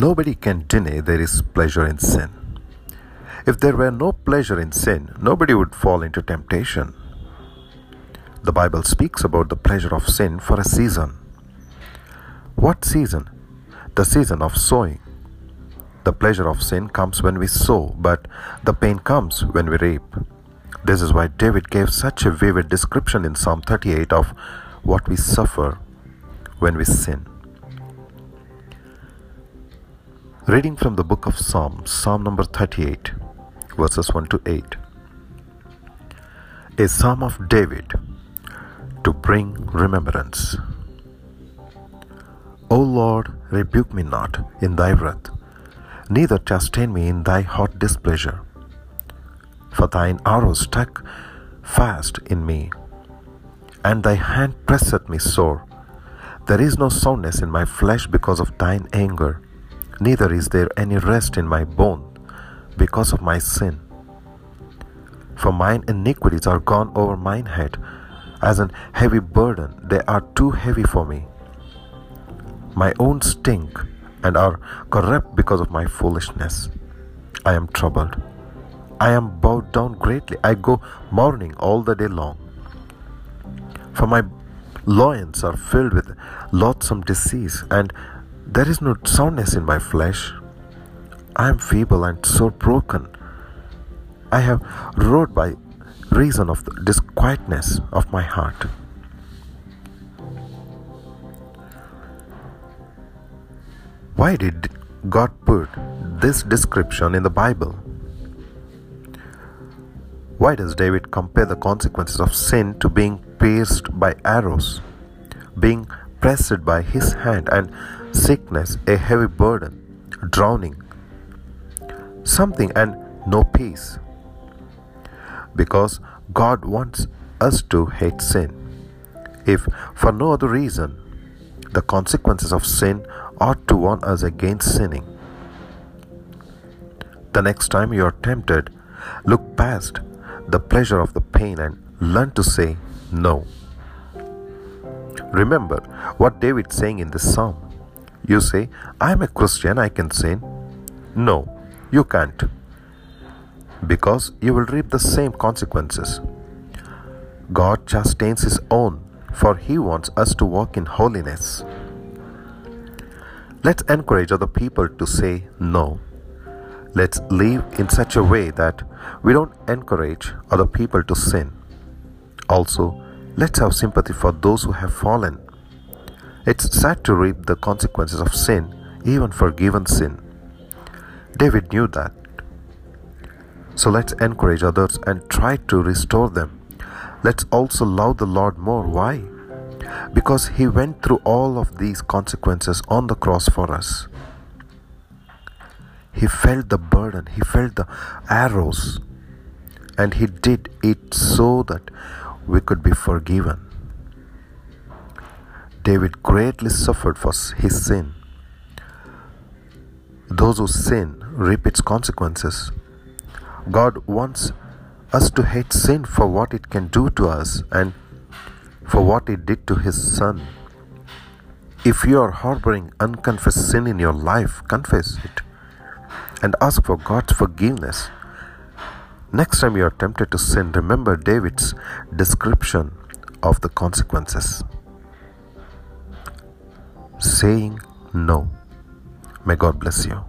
Nobody can deny there is pleasure in sin. If there were no pleasure in sin, nobody would fall into temptation. The Bible speaks about the pleasure of sin for a season. What season? The season of sowing. The pleasure of sin comes when we sow, but the pain comes when we reap. This is why David gave such a vivid description in Psalm 38 of what we suffer when we sin. Reading from the book of Psalms, Psalm number 38, verses 1 to 8. A psalm of David to bring remembrance. O Lord, rebuke me not in thy wrath, neither chasten me in thy hot displeasure. For thine arrow stuck fast in me, and thy hand presseth me sore. There is no soundness in my flesh because of thine anger, neither is there any rest in my bone because of my sin. For mine iniquities are gone over mine head, as an heavy burden, they are too heavy for me. My own stink and are corrupt because of my foolishness. I am troubled. I am bowed down greatly. I go mourning all the day long. For my loins are filled with loathsome disease, and there is no soundness in my flesh. I am feeble and so broken. I have wrought by reason of the disquietness of my heart. Why did God put this description in the Bible? Why does David compare the consequences of sin to being pierced by arrows, being pressed by his hand, and sickness a heavy burden, drowning, something and no peace? Because God wants us to hate sin. If for no other reason, the consequences of sin ought to warn us against sinning. The next time you are tempted, look past the pleasure of the pain and learn to say no. Remember what David saying in this psalm. You say, I am a Christian, I can sin. No, you can't. Because you will reap the same consequences. God chastains his own, for he wants us to walk in holiness. Let's encourage other people to say no. Let's live in such a way that we don't encourage other people to sin. Also, let's have sympathy for those who have fallen. It's sad to reap the consequences of sin, even forgiven sin. David knew that. So let's encourage others and try to restore them. Let's also love the Lord more. Why? Because He went through all of these consequences on the cross for us. He felt the burden, He felt the arrows, and He did it so that we could be forgiven. David greatly suffered for his sin. Those who sin reap its consequences. God wants us to hate sin for what it can do to us and for what it did to his son. If you are harboring unconfessed sin in your life, confess it and ask for God's forgiveness. Next time you are tempted to sin, remember David's description of the consequences. Saying no. May God bless you.